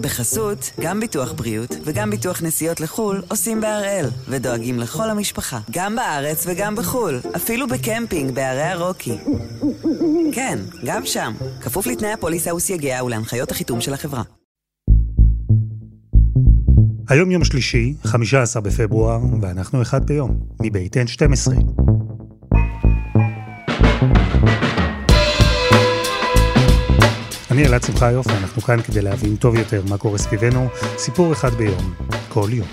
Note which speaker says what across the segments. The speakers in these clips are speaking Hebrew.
Speaker 1: בחסות, גם ביטוח בריאות וגם ביטוח נסיעות לחו"ל עושים בהראל, ודואגים לכל המשפחה, גם בארץ וגם בחו"ל, אפילו בקמפינג בערי הרוקי. כן, גם שם, כפוף לתנאי הפוליסה וסייגיה ולהנחיות החיתום של החברה.
Speaker 2: היום יום שלישי, 15 בפברואר, ואנחנו אחד ביום, מבית N12. אני אלעד שמחיוף, ואנחנו כאן כדי להבין טוב יותר מה קורה סביבנו, סיפור אחד ביום, כל יום.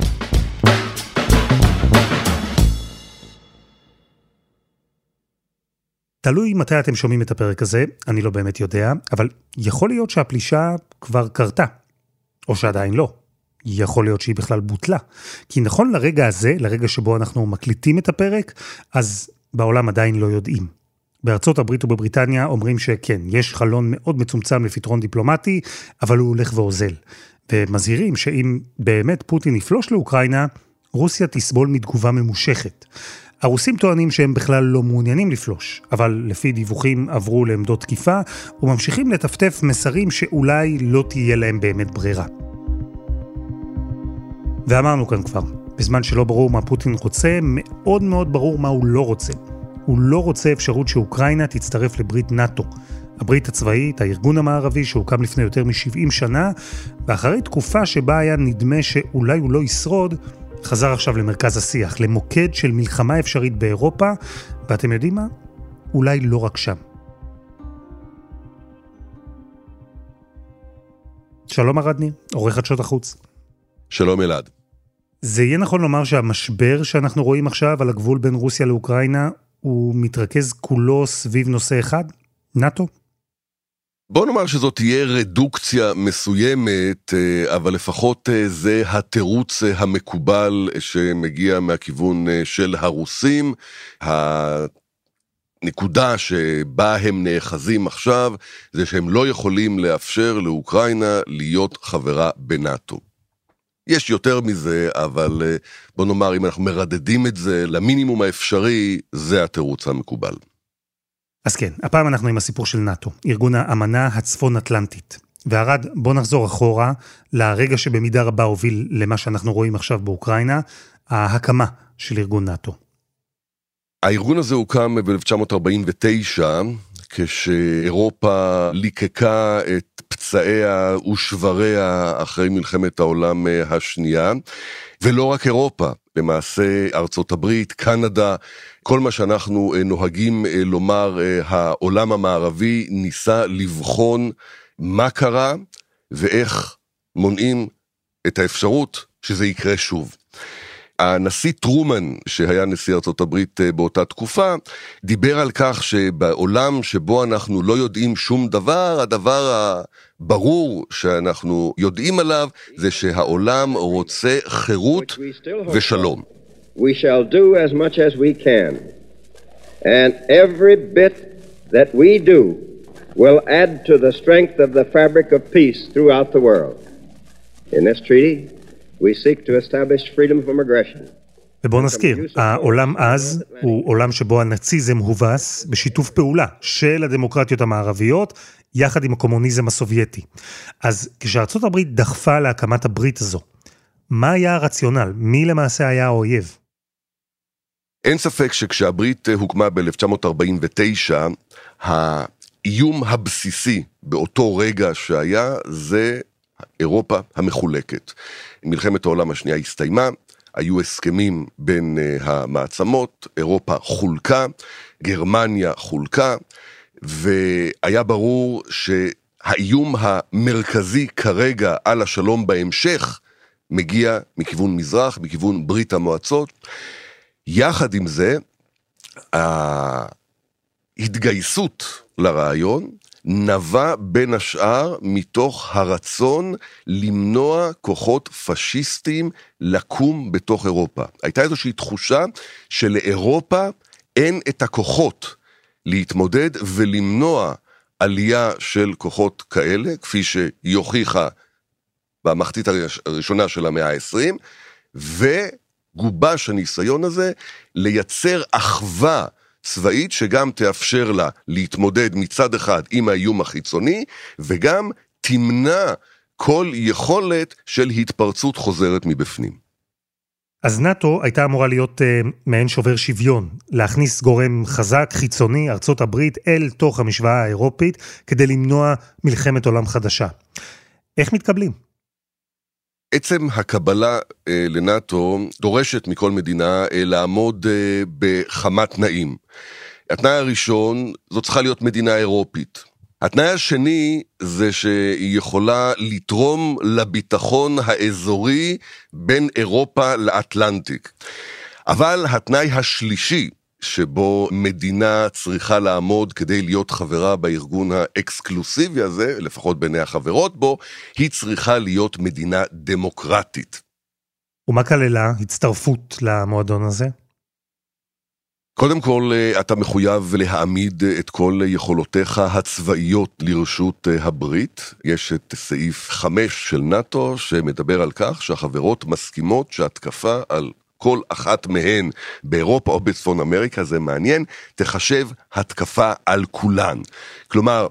Speaker 2: תלוי מתי אתם שומעים את הפרק הזה, אני לא באמת יודע, אבל יכול להיות שהפלישה כבר קרתה, או שעדיין לא. יכול להיות שהיא בכלל בוטלה. כי נכון לרגע הזה, לרגע שבו אנחנו מקליטים את הפרק, אז בעולם עדיין לא יודעים. בארצות הברית ובבריטניה אומרים שכן, יש חלון מאוד מצומצם לפתרון דיפלומטי, אבל הוא הולך ואוזל. ומזהירים שאם באמת פוטין יפלוש לאוקראינה, רוסיה תסבול מתגובה ממושכת. הרוסים טוענים שהם בכלל לא מעוניינים לפלוש, אבל לפי דיווחים עברו לעמדות תקיפה, וממשיכים לטפטף מסרים שאולי לא תהיה להם באמת ברירה. ואמרנו כאן כבר, בזמן שלא ברור מה פוטין רוצה, מאוד מאוד ברור מה הוא לא רוצה. הוא לא רוצה אפשרות שאוקראינה תצטרף לברית נאט"ו. הברית הצבאית, הארגון המערבי שהוקם לפני יותר מ-70 שנה, ואחרי תקופה שבה היה נדמה שאולי הוא לא ישרוד, חזר עכשיו למרכז השיח, למוקד של מלחמה אפשרית באירופה, ואתם יודעים מה? אולי לא רק שם. שלום ארד עורך חדשות החוץ.
Speaker 3: שלום אלעד.
Speaker 2: זה יהיה נכון לומר שהמשבר שאנחנו רואים עכשיו על הגבול בין רוסיה לאוקראינה הוא מתרכז כולו סביב נושא אחד? נאט"ו?
Speaker 3: בוא נאמר שזאת תהיה רדוקציה מסוימת, אה, אבל לפחות אה, זה התירוץ אה, המקובל שמגיע מהכיוון של הרוסים. הנקודה שבה הם נאחזים עכשיו, זה שהם לא יכולים לאפשר לאוקראינה להיות חברה בנאט"ו. יש יותר מזה, אבל אה, בוא נאמר, אם אנחנו מרדדים את זה למינימום האפשרי, זה התירוץ המקובל.
Speaker 2: אז כן, הפעם אנחנו עם הסיפור של נאט"ו, ארגון האמנה הצפון-אטלנטית. וערד, בוא נחזור אחורה לרגע שבמידה רבה הוביל למה שאנחנו רואים עכשיו באוקראינה, ההקמה של ארגון נאט"ו.
Speaker 3: הארגון הזה הוקם ב-1949, כשאירופה ליקקה את פצעיה ושבריה אחרי מלחמת העולם אה, השנייה, ולא רק אירופה, למעשה ארצות הברית, קנדה, כל מה שאנחנו אה, נוהגים אה, לומר, העולם המערבי ניסה לבחון מה קרה ואיך מונעים את האפשרות שזה יקרה שוב. הנשיא טרומן, שהיה נשיא ארצות הברית אה, באותה תקופה, דיבר על כך שבעולם שבו אנחנו לא יודעים שום דבר, הדבר הברור שאנחנו יודעים עליו זה שהעולם רוצה חירות ושלום. We shall do as much as we can, and every bit that we do will add to the strength of the fabric of peace throughout the world. In this treaty, We seek to establish freedom from aggression.
Speaker 2: ובואו נזכיר, העולם אז הוא עולם שבו הנאציזם הובס בשיתוף פעולה של הדמוקרטיות המערביות, יחד עם הקומוניזם הסובייטי. אז כשארצות הברית דחפה להקמת הברית הזו, מה היה הרציונל? מי למעשה היה האויב?
Speaker 3: אין ספק שכשהברית הוקמה ב-1949, האיום הבסיסי באותו רגע שהיה זה אירופה המחולקת. מלחמת העולם השנייה הסתיימה, היו הסכמים בין uh, המעצמות, אירופה חולקה, גרמניה חולקה, והיה ברור שהאיום המרכזי כרגע על השלום בהמשך מגיע מכיוון מזרח, מכיוון ברית המועצות. יחד עם זה, ההתגייסות לרעיון נבע בין השאר מתוך הרצון למנוע כוחות פשיסטיים לקום בתוך אירופה. הייתה איזושהי תחושה שלאירופה אין את הכוחות להתמודד ולמנוע עלייה של כוחות כאלה, כפי שהיא הוכיחה במחצית הראשונה של המאה ה-20, וגובש הניסיון הזה לייצר אחווה צבאית שגם תאפשר לה להתמודד מצד אחד עם האיום החיצוני, וגם תמנע כל יכולת של התפרצות חוזרת מבפנים.
Speaker 2: אז נאט"ו הייתה אמורה להיות uh, מעין שובר שוויון, להכניס גורם חזק, חיצוני, ארצות הברית, אל תוך המשוואה האירופית, כדי למנוע מלחמת עולם חדשה. איך מתקבלים?
Speaker 3: עצם הקבלה אה, לנאט"ו דורשת מכל מדינה אה, לעמוד אה, בכמה תנאים. התנאי הראשון, זו צריכה להיות מדינה אירופית. התנאי השני זה שהיא יכולה לתרום לביטחון האזורי בין אירופה לאטלנטיק. אבל התנאי השלישי שבו מדינה צריכה לעמוד כדי להיות חברה בארגון האקסקלוסיבי הזה, לפחות בעיני החברות בו, היא צריכה להיות מדינה דמוקרטית.
Speaker 2: ומה כללה הצטרפות למועדון הזה?
Speaker 3: קודם כל, אתה מחויב להעמיד את כל יכולותיך הצבאיות לרשות הברית. יש את סעיף 5 של נאט"ו שמדבר על כך שהחברות מסכימות שהתקפה על כל אחת מהן באירופה או בצפון אמריקה, זה מעניין, תחשב התקפה על כולן. כלומר,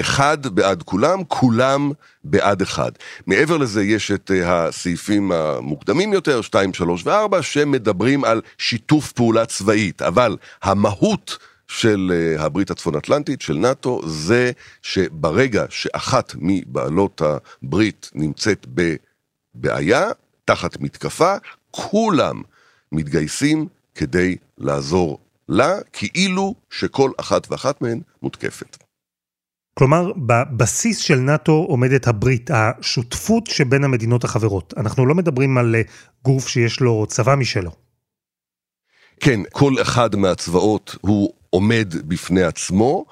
Speaker 3: אחד בעד כולם, כולם בעד אחד. מעבר לזה יש את אה, הסעיפים המוקדמים יותר, 2, 3 ו-4, שמדברים על שיתוף פעולה צבאית, אבל המהות של אה, הברית הצפון אטלנטית, של נאט"ו, זה שברגע שאחת מבעלות הברית נמצאת בבעיה, תחת מתקפה, כולם מתגייסים כדי לעזור לה, כאילו שכל אחת ואחת מהן מותקפת.
Speaker 2: כלומר, בבסיס של נאט"ו עומדת הברית, השותפות שבין המדינות החברות. אנחנו לא מדברים על אה, גוף שיש לו צבא משלו.
Speaker 3: כן, כל אחד מהצבאות הוא עומד בפני עצמו.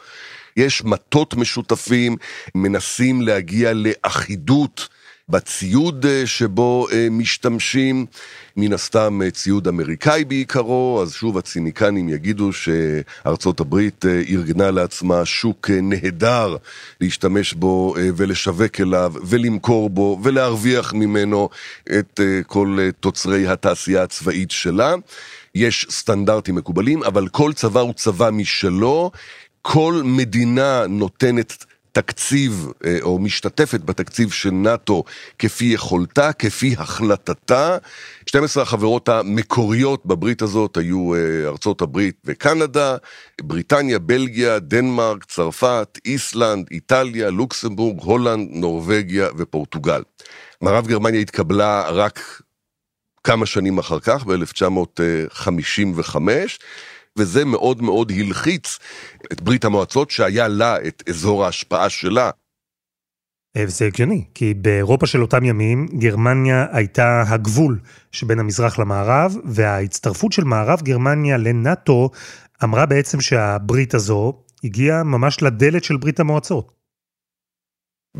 Speaker 3: יש מטות משותפים, מנסים להגיע לאחידות בציוד אה, שבו אה, משתמשים, מן הסתם אה, ציוד אמריקאי בעיקרו, אז שוב הציניקנים יגידו שארצות הברית ארגנה לעצמה שוק נהדר להשתמש בו ולשווק אליו ולמכור בו ולהרוויח ממנו את כל תוצרי התעשייה הצבאית שלה. יש סטנדרטים מקובלים, אבל כל צבא הוא צבא משלו, כל מדינה נותנת תקציב אה, או משתתפת בתקציב של נאט"ו כפי יכולתה, כפי החלטתה. 12 החברות המקוריות בברית הזאת היו אה, ארצות הברית וקנדה, בריטניה, בלגיה, דנמרק, צרפת, איסלנד, איטליה, לוקסמבורג, הולנד, נורבגיה ופורטוגל. מערב גרמניה התקבלה רק כמה שנים אחר כך, ב-1955. וזה מאוד מאוד הלחיץ את ברית המועצות שהיה לה את אזור ההשפעה שלה.
Speaker 2: וזה הגיוני, כי באירופה של אותם ימים, גרמניה הייתה הגבול שבין המזרח למערב, וההצטרפות של מערב גרמניה לנאט"ו אמרה בעצם שהברית הזו הגיעה ממש לדלת של ברית המועצות.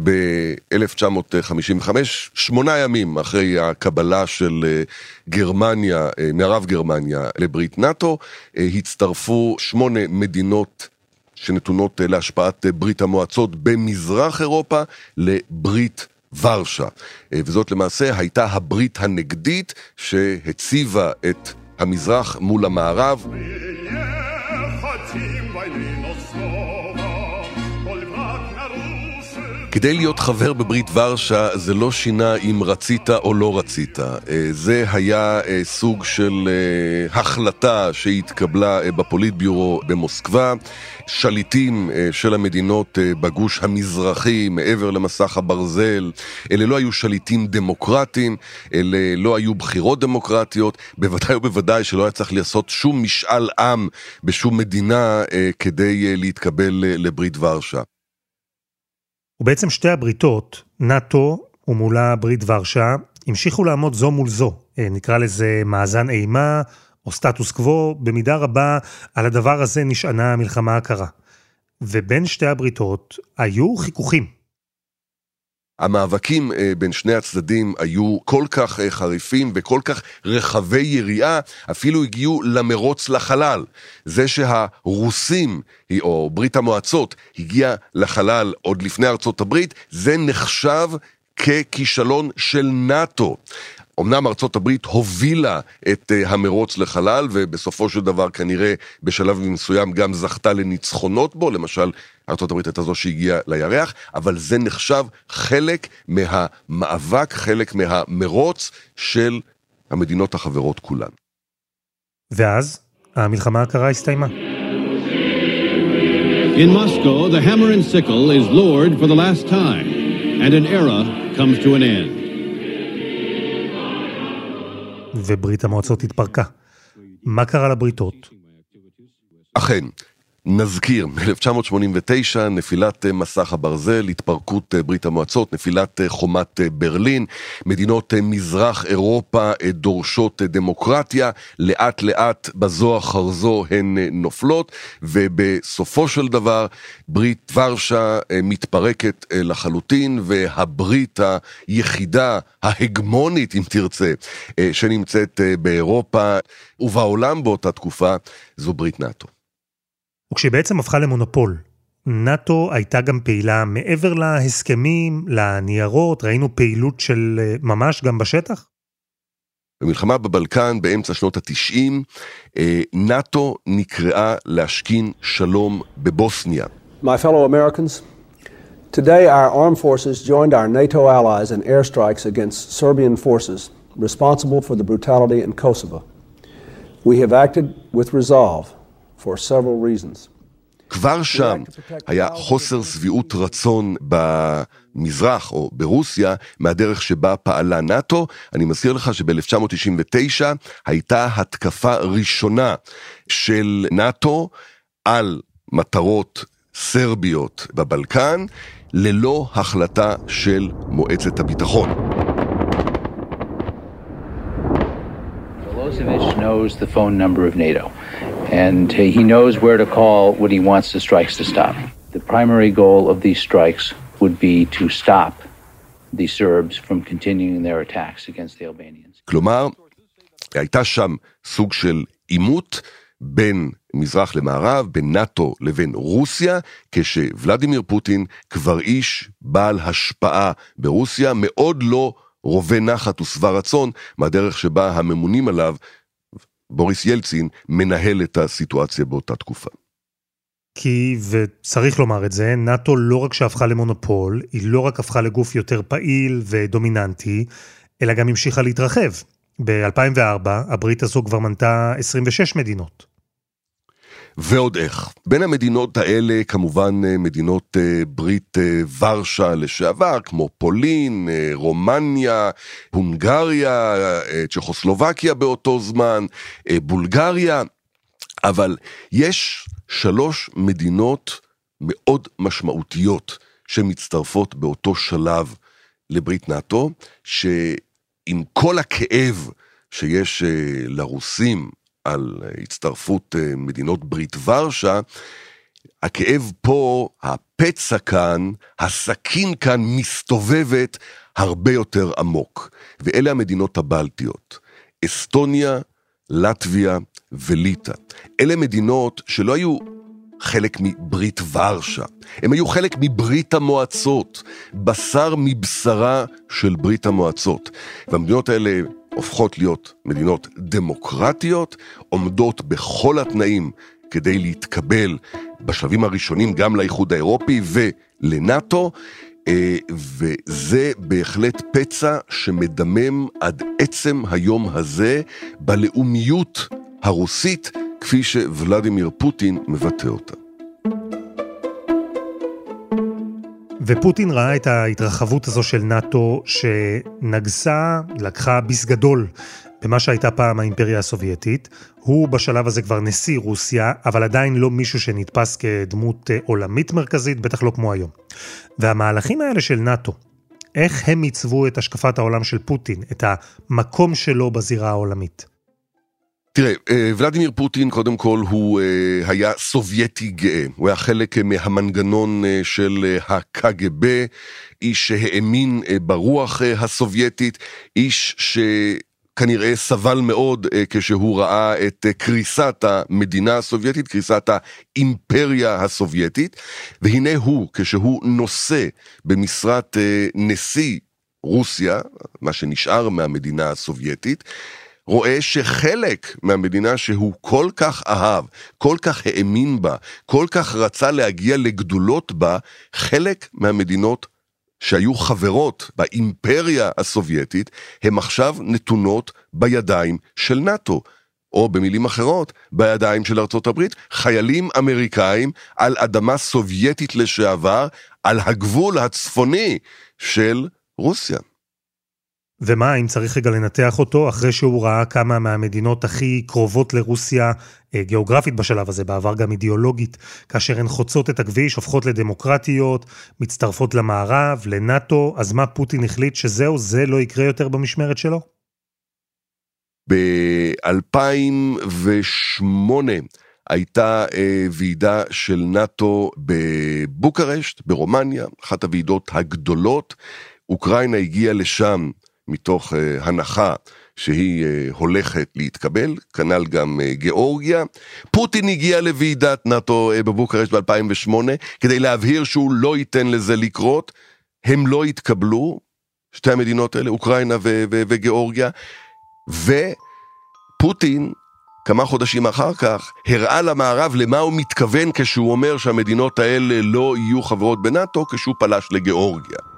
Speaker 3: ב-1955, שמונה ימים אחרי הקבלה של אה, גרמניה, אה, מערב גרמניה לברית נאט"ו, אה, הצטרפו שמונה מדינות שנתונות להשפעת ברית המועצות במזרח אירופה לברית ורשה. וזאת למעשה הייתה הברית הנגדית שהציבה את המזרח מול המערב. כדי להיות חבר בברית ורשה זה לא שינה אם רצית או לא רצית. אה, זה היה אה, סוג של אה, החלטה שהתקבלה בפוליטביורו במוסקבה. שליטים של המדינות בגוש המזרחי מעבר למסך הברזל, אלה לא היו שליטים דמוקרטיים, אלה לא היו בחירות דמוקרטיות, בוודאי ובוודאי שלא היה צריך לעשות שום משאל עם בשום מדינה כדי להתקבל לברית ורשה.
Speaker 2: ובעצם שתי הבריתות, נאט"ו ומולה ברית ורשה, המשיכו לעמוד זו מול זו. אה, נקרא לזה מאזן אימה או סטטוס קוו, במידה רבה על הדבר הזה נשענה המלחמה הקרה. ובין שתי הבריתות היו חיכוכים.
Speaker 3: המאבקים אה, בין שני הצדדים היו כל כך אה, חריפים וכל כך רחבי יריעה, אפילו הגיעו למרוץ לחלל. זה שהרוסים, או ברית המועצות, הגיע לחלל עוד לפני ארצות הברית, זה נחשב ככישלון של נאט"ו. אמנם ארצות הברית הובילה את המרוץ לחלל, ובסופו של דבר כנראה בשלב מסוים גם זכתה לניצחונות בו, למשל ארצות הברית הייתה זו שהגיעה לירח, אבל זה נחשב חלק מהמאבק, חלק מהמרוץ של המדינות החברות כולן.
Speaker 2: ואז המלחמה הקרה הסתיימה.
Speaker 4: In Moscow, the hammer and sickle is lowered for the last time, and an era comes to an end.
Speaker 2: וברית המועצות התפרקה. מה קרה לבריתות?
Speaker 3: אכן, נזכיר, ב-1989 נפילת מסך הברזל, התפרקות ברית המועצות, נפילת חומת ברלין, מדינות מזרח אירופה דורשות דמוקרטיה, לאט לאט בזו אחר זו הן נופלות, ובסופו של דבר ברית ורשה מתפרקת לחלוטין, והברית היחידה, ההגמונית אם תרצה, שנמצאת באירופה ובעולם באותה תקופה, זו ברית נאט"ו.
Speaker 2: וכשהיא בעצם הפכה למונופול, נאט"ו הייתה גם פעילה מעבר להסכמים, לניירות, ראינו פעילות של ממש גם בשטח?
Speaker 3: במלחמה בבלקן באמצע שנות התשעים, נאט"ו נקראה להשכין שלום בבוסניה.
Speaker 5: My fellow Americans, today our armed forces joined our NATO allies in airstrikes against Serbian forces responsible for the brutality in Kosovo. We have acted with resolve. For several reasons.
Speaker 3: כבר שם היה חוסר שביעות רצון במזרח או ברוסיה מהדרך שבה פעלה נאט"ו. אני מזכיר לך שב-1999 הייתה התקפה ראשונה של נאט"ו על מטרות סרביות בבלקן, ללא החלטה של מועצת הביטחון.
Speaker 6: Milosevic knows the phone number of NATO, and he knows where to call when he wants the strikes to stop. The primary goal of these strikes would be to stop the Serbs from continuing their attacks against the Albanians.
Speaker 3: כלומר, הייתה שם סוג של עימות בין מזרח למערב, בין נאט"ו לבין רוסיה, כשוולדימיר פוטין כבר איש בעל השפעה ברוסיה, מאוד לא רובה נחת ושבע רצון מהדרך שבה הממונים עליו, בוריס ילצין, מנהל את הסיטואציה באותה תקופה.
Speaker 2: כי, וצריך לומר את זה, נאט"ו לא רק שהפכה למונופול, היא לא רק הפכה לגוף יותר פעיל ודומיננטי, אלא גם המשיכה להתרחב. ב-2004 הברית הזו כבר מנתה 26 מדינות.
Speaker 3: ועוד איך. בין המדינות האלה כמובן מדינות ברית ורשה לשעבר, כמו פולין, רומניה, הונגריה, צ'כוסלובקיה באותו זמן, בולגריה, אבל יש שלוש מדינות מאוד משמעותיות שמצטרפות באותו שלב לברית נאט"ו, שעם כל הכאב שיש לרוסים על הצטרפות מדינות ברית ורשה, הכאב פה, הפצע כאן, הסכין כאן מסתובבת הרבה יותר עמוק. ואלה המדינות הבלטיות, אסטוניה, לטביה וליטא. אלה מדינות שלא היו חלק מברית ורשה, הם היו חלק מברית המועצות, בשר מבשרה של ברית המועצות. והמדינות האלה הופכות להיות מדינות דמוקרטיות, עומדות בכל התנאים כדי להתקבל בשלבים הראשונים גם לאיחוד האירופי ולנאט"ו, וזה בהחלט פצע שמדמם עד עצם היום הזה בלאומיות הרוסית, כפי שוולדימיר פוטין מבטא אותה.
Speaker 2: ופוטין ראה את ההתרחבות הזו של נאט"ו שנגסה, לקחה ביס גדול במה שהייתה פעם האימפריה הסובייטית. הוא בשלב הזה כבר נשיא רוסיה, אבל עדיין לא מישהו שנתפס כדמות עולמית מרכזית, בטח לא כמו היום. והמהלכים האלה של נאט"ו, איך הם עיצבו את השקפת העולם של פוטין, את המקום שלו בזירה העולמית?
Speaker 3: תראה, ולדימיר פוטין קודם כל הוא היה סובייטי גאה, הוא היה חלק מהמנגנון של הקג"ב, איש שהאמין ברוח הסובייטית, איש שכנראה סבל מאוד כשהוא ראה את קריסת המדינה הסובייטית, קריסת האימפריה הסובייטית, והנה הוא, כשהוא נושא במשרת נשיא רוסיה, מה שנשאר מהמדינה הסובייטית, רואה שחלק מהמדינה שהוא כל כך אהב, כל כך האמין בה, כל כך רצה להגיע לגדולות בה, חלק מהמדינות שהיו חברות באימפריה הסובייטית, הן עכשיו נתונות בידיים של נאט"ו. או במילים אחרות, בידיים של ארצות הברית, חיילים אמריקאים על אדמה סובייטית לשעבר, על הגבול הצפוני של רוסיה.
Speaker 2: ומה, אם צריך רגע לנתח אותו, אחרי שהוא ראה כמה מהמדינות הכי קרובות לרוסיה, אה, גיאוגרפית בשלב הזה, בעבר גם אידיאולוגית, כאשר הן חוצות את הכביש, הופכות לדמוקרטיות, מצטרפות למערב, לנאטו, אז מה פוטין החליט שזהו, זה לא יקרה יותר במשמרת שלו?
Speaker 3: ב-2008 הייתה אה, ועידה של נאט"ו בבוקרשט, ברומניה, אחת הוועידות הגדולות. אוקראינה הגיעה לשם מתוך אה, הנחה שהיא אה, הולכת להתקבל, כנ"ל גם אה, גיאורגיה. פוטין הגיע לוועידת נאט"ו בבוקרשט ב-2008 כדי להבהיר שהוא לא ייתן לזה לקרות. הם לא התקבלו, שתי המדינות האלה, אוקראינה וגיאורגיה. ופוטין, כמה חודשים אחר כך, הראה למערב למה הוא מתכוון כשהוא אומר שהמדינות האלה לא יהיו חברות בנאט"ו, כשהוא פלש לגיאורגיה.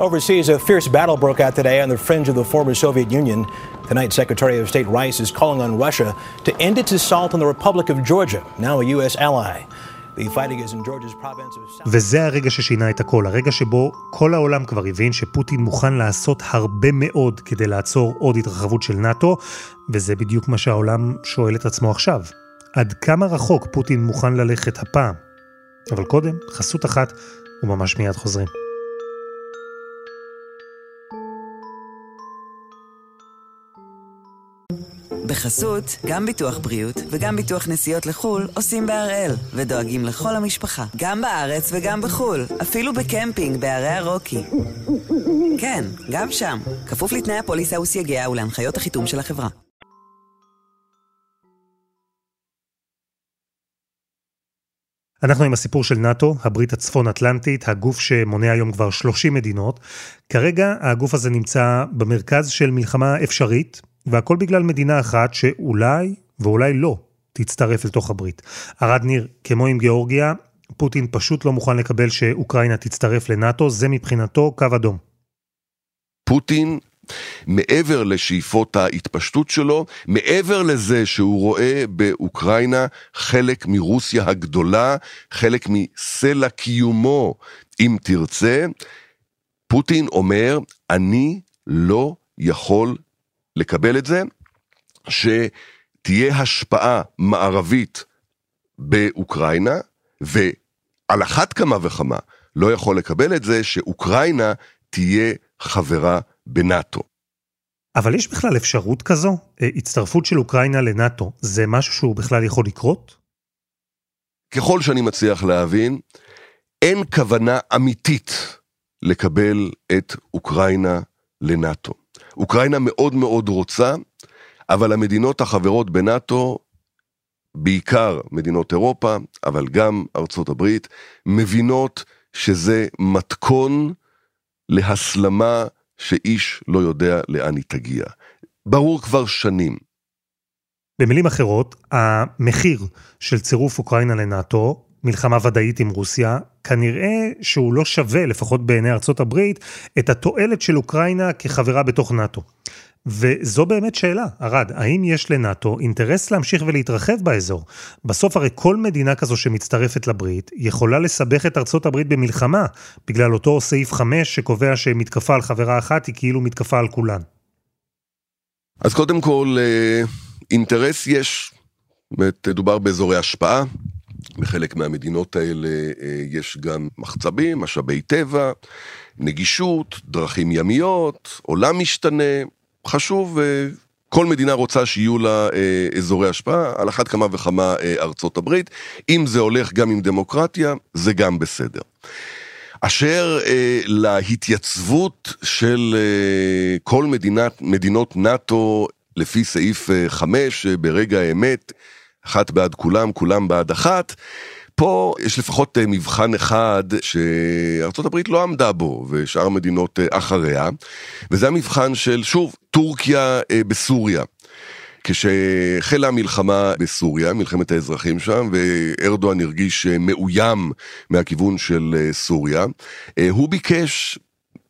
Speaker 7: Overseas, a fierce battle broke out today on the fringe of the former Soviet Union. Tonight, Secretary of State Rice is calling on Russia to end its assault on the Republic of Georgia, now a U.S. ally.
Speaker 2: וזה הרגע ששינה את הכל, הרגע שבו כל העולם כבר הבין שפוטין מוכן לעשות הרבה מאוד כדי לעצור עוד התרחבות של נאט"ו, וזה בדיוק מה שהעולם שואל את עצמו עכשיו. עד כמה רחוק פוטין מוכן ללכת הפעם? אבל קודם, חסות אחת, וממש מיד חוזרים.
Speaker 1: בחסות, גם ביטוח בריאות וגם ביטוח נסיעות לחו"ל עושים בהראל, ודואגים לכל המשפחה, גם בארץ וגם בחו"ל, אפילו בקמפינג בערי הרוקי. כן, גם שם, כפוף לתנאי הפוליסה וסייגיה ולהנחיות החיתום של החברה.
Speaker 2: אנחנו עם הסיפור של נאט"ו, הברית הצפון אטלנטית, הגוף שמונה היום כבר 30 מדינות. כרגע הגוף הזה נמצא במרכז של מלחמה אפשרית, והכל בגלל מדינה אחת שאולי, ואולי לא, תצטרף לתוך הברית. ערד ניר, כמו עם גיאורגיה, פוטין פשוט לא מוכן לקבל שאוקראינה תצטרף לנאט"ו, זה מבחינתו קו אדום.
Speaker 3: פוטין מעבר לשאיפות ההתפשטות שלו, מעבר לזה שהוא רואה באוקראינה חלק מרוסיה הגדולה, חלק מסלע קיומו, אם תרצה, פוטין אומר, אני לא יכול לקבל את זה, שתהיה השפעה מערבית באוקראינה, ועל אחת כמה וכמה לא יכול לקבל את זה שאוקראינה תהיה חברה בנאטו.
Speaker 2: אבל יש בכלל אפשרות כזו? אה, הצטרפות של אוקראינה לנאטו, זה משהו שהוא בכלל יכול לקרות?
Speaker 3: ככל שאני מצליח להבין, אין כוונה אמיתית לקבל את אוקראינה לנאטו. אוקראינה מאוד מאוד רוצה, אבל המדינות החברות בנאטו, בעיקר מדינות אירופה, אבל גם ארצות הברית, מבינות שזה מתכון להסלמה שאיש לא יודע לאן היא תגיע. ברור כבר שנים.
Speaker 2: במילים אחרות, המחיר של צירוף אוקראינה לנאטו, מלחמה ודאית עם רוסיה, כנראה שהוא לא שווה, לפחות בעיני ארצות הברית, את התועלת של אוקראינה כחברה בתוך נאטו. וזו באמת שאלה, ארד, האם יש לנאטו אינטרס להמשיך ולהתרחב באזור? בסוף הרי כל מדינה כזו שמצטרפת לברית יכולה לסבך את ארצות הברית במלחמה, בגלל אותו סעיף 5 שקובע שמתקפה על חברה אחת היא כאילו מתקפה על כולן.
Speaker 3: אז קודם כל, אה, אינטרס יש, באמת דובר באזורי השפעה, בחלק מהמדינות האלה אה, יש גם מחצבים, משאבי טבע, נגישות, דרכים ימיות, עולם משתנה, חשוב, אה, כל מדינה רוצה שיהיו לה אה, אזורי השפעה, על אחת כמה וכמה ארצות הברית. אם זה הולך גם עם דמוקרטיה, זה גם בסדר. אשר אה, להתייצבות של אה, כל מדינת, מדינות נאט"ו לפי סעיף אה, 5 ברגע האמת, אחת בעד כולם, כולם בעד אחת. פה יש לפחות מבחן אחד שארצות הברית לא עמדה בו ושאר מדינות אחריה, וזה המבחן של, שוב, טורקיה בסוריה. כשהחלה המלחמה בסוריה, מלחמת האזרחים שם, וארדואן הרגיש מאוים מהכיוון של סוריה, הוא ביקש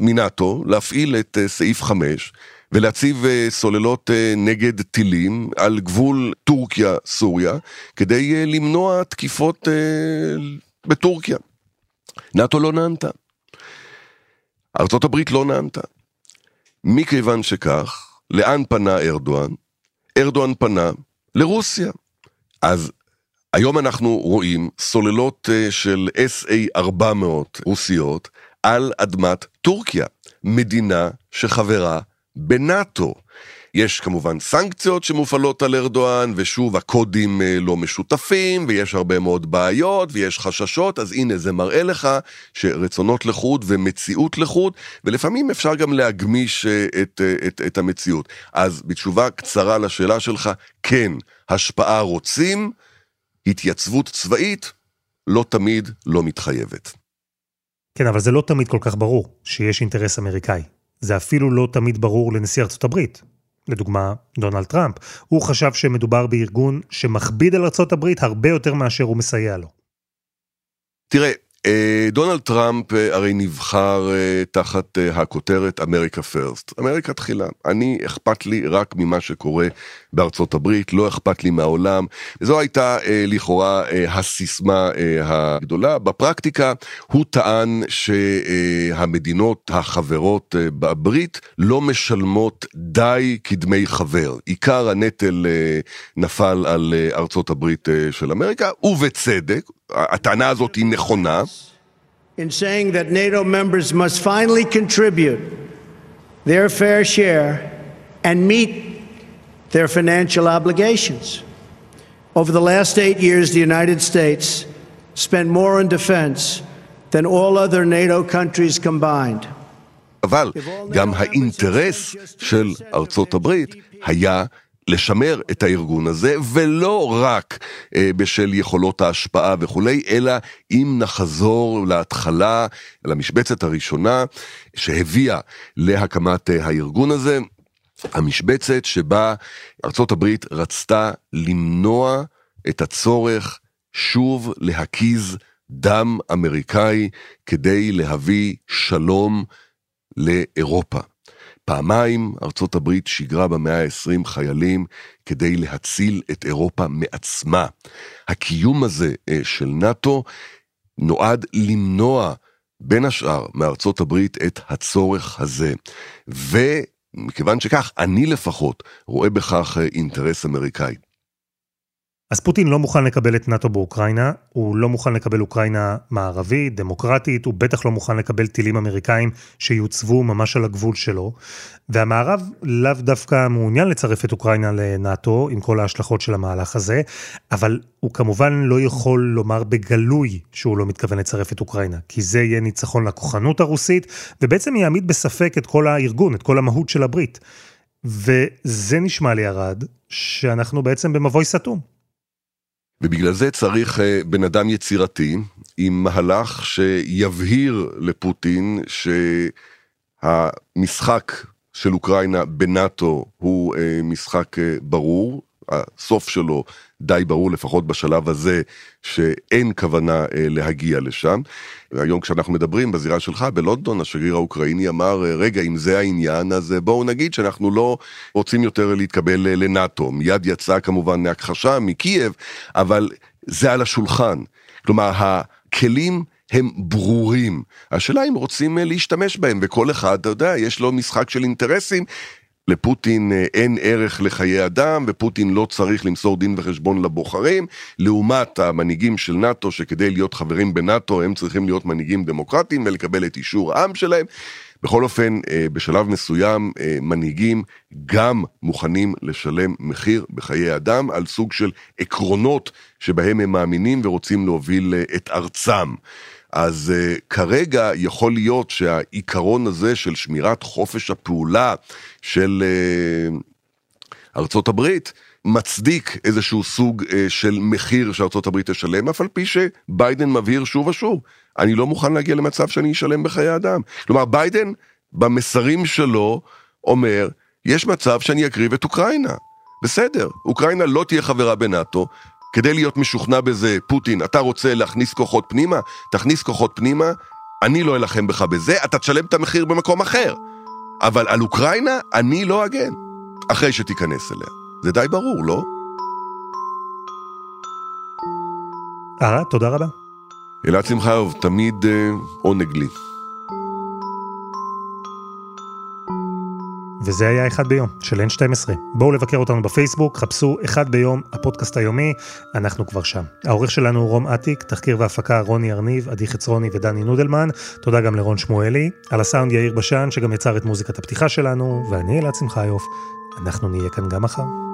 Speaker 3: מנאטו להפעיל את סעיף 5 ולהציב סוללות נגד טילים על גבול טורקיה-סוריה כדי למנוע תקיפות בטורקיה. נאטו לא נענתה. ארה"ב לא נענתה. מכיוון שכך, לאן פנה ארדואן? ארדואן פנה לרוסיה. אז היום אנחנו רואים סוללות של SA-400 רוסיות על אדמת טורקיה, מדינה שחברה בנאטו. יש כמובן סנקציות שמופעלות על ארדואן, ושוב הקודים לא משותפים, ויש הרבה מאוד בעיות, ויש חששות, אז הנה זה מראה לך שרצונות לחוד ומציאות לחוד, ולפעמים אפשר גם להגמיש את, את, את המציאות. אז בתשובה קצרה לשאלה שלך, כן, השפעה רוצים, התייצבות צבאית, לא תמיד לא מתחייבת.
Speaker 2: כן, אבל זה לא תמיד כל כך ברור שיש אינטרס אמריקאי. זה אפילו לא תמיד ברור לנשיא ארצות הברית. לדוגמה, דונלד טראמפ. הוא חשב שמדובר בארגון שמכביד על ארצות הברית הרבה יותר מאשר הוא מסייע לו.
Speaker 3: תראה, דונלד טראמפ הרי נבחר תחת הכותרת אמריקה פרסט, אמריקה תחילה. אני, אכפת לי רק ממה שקורה בארצות הברית, לא אכפת לי מהעולם. זו הייתה לכאורה הסיסמה הגדולה. בפרקטיקה הוא טען שהמדינות החברות בברית לא משלמות די כדמי חבר. עיקר הנטל נפל על ארצות הברית של אמריקה, ובצדק. הטענה הזאת היא נכונה.
Speaker 8: In saying that NATO members must finally contribute their fair share and meet their financial obligations. Over the last eight years, the United States spent more on defense than all other NATO countries combined.
Speaker 3: אבל גם האינטרס של ארצות הברית היה לשמר את הארגון הזה, ולא רק אה, בשל יכולות ההשפעה וכולי, אלא אם נחזור להתחלה, למשבצת הראשונה שהביאה להקמת אה, הארגון הזה, המשבצת שבה הברית רצתה למנוע את הצורך שוב להקיז דם אמריקאי כדי להביא שלום לאירופה. פעמיים ארצות הברית שיגרה במאה ה-20 חיילים כדי להציל את אירופה מעצמה. הקיום הזה של נאט"ו נועד למנוע בין השאר מארצות הברית את הצורך הזה. ומכיוון שכך, אני לפחות רואה בכך אינטרס אמריקאי.
Speaker 2: אז פוטין לא מוכן לקבל את נאט"ו באוקראינה, הוא לא מוכן לקבל אוקראינה מערבית, דמוקרטית, הוא בטח לא מוכן לקבל טילים אמריקאים שיוצבו ממש על הגבול שלו. והמערב לאו דווקא מעוניין לצרף את אוקראינה לנאט"ו, עם כל ההשלכות של המהלך הזה, אבל הוא כמובן לא יכול לומר בגלוי שהוא לא מתכוון לצרף את אוקראינה, כי זה יהיה ניצחון לכוחנות הרוסית, ובעצם יעמיד בספק את כל הארגון, את כל המהות של הברית. וזה נשמע לי ארד, שאנחנו בעצם במבוי סתום.
Speaker 3: ובגלל זה צריך בן אדם יצירתי עם מהלך שיבהיר לפוטין שהמשחק של אוקראינה בנאטו הוא משחק ברור, הסוף שלו די ברור לפחות בשלב הזה שאין כוונה להגיע לשם. היום כשאנחנו מדברים בזירה שלך בלונדון השגריר האוקראיני אמר רגע אם זה העניין אז בואו נגיד שאנחנו לא רוצים יותר להתקבל לנאטו. מיד יצא כמובן הכחשה מקייב אבל זה על השולחן. כלומר הכלים הם ברורים. השאלה אם רוצים להשתמש בהם, וכל אחד, אתה יודע, יש לו משחק של אינטרסים. לפוטין אין ערך לחיי אדם, ופוטין לא צריך למסור דין וחשבון לבוחרים, לעומת המנהיגים של נאט"ו, שכדי להיות חברים בנאט"ו הם צריכים להיות מנהיגים דמוקרטיים ולקבל את אישור העם שלהם. בכל אופן, בשלב מסוים מנהיגים גם מוכנים לשלם מחיר בחיי אדם על סוג של עקרונות שבהם הם מאמינים ורוצים להוביל את ארצם. אז uh, כרגע יכול להיות שהעיקרון הזה של שמירת חופש הפעולה של uh, ארצות הברית מצדיק איזשהו סוג אה, של מחיר שארה"ב תשלם, אף על פי שביידן מבהיר שוב ושוב, אני לא מוכן להגיע למצב שאני אשלם בחיי אדם. כלומר, ביידן במסרים שלו אומר, יש מצב שאני אקריב את אוקראינה. בסדר, אוקראינה לא תהיה חברה בנאטו, כדי להיות משוכנע בזה, פוטין, אתה רוצה להכניס כוחות פנימה? תכניס כוחות פנימה, אני לא אלחם בך בזה, אתה תשלם את המחיר במקום אחר. אבל על אוקראינה אני לא אגן, אחרי שתיכנס אליה. זה די ברור, לא?
Speaker 2: אה, תודה רבה.
Speaker 3: אלעד שמחיוב, תמיד אה, עונג לי.
Speaker 2: וזה היה אחד ביום של N12. בואו לבקר אותנו בפייסבוק, חפשו אחד ביום, הפודקאסט היומי, אנחנו כבר שם. העורך שלנו הוא רום אטיק, תחקיר והפקה רוני ארניב, עדי חצרוני ודני נודלמן, תודה גם לרון שמואלי, על הסאונד יאיר בשן שגם יצר את מוזיקת הפתיחה שלנו, ואני אלעד שמחיוף, אנחנו נהיה כאן גם מחר.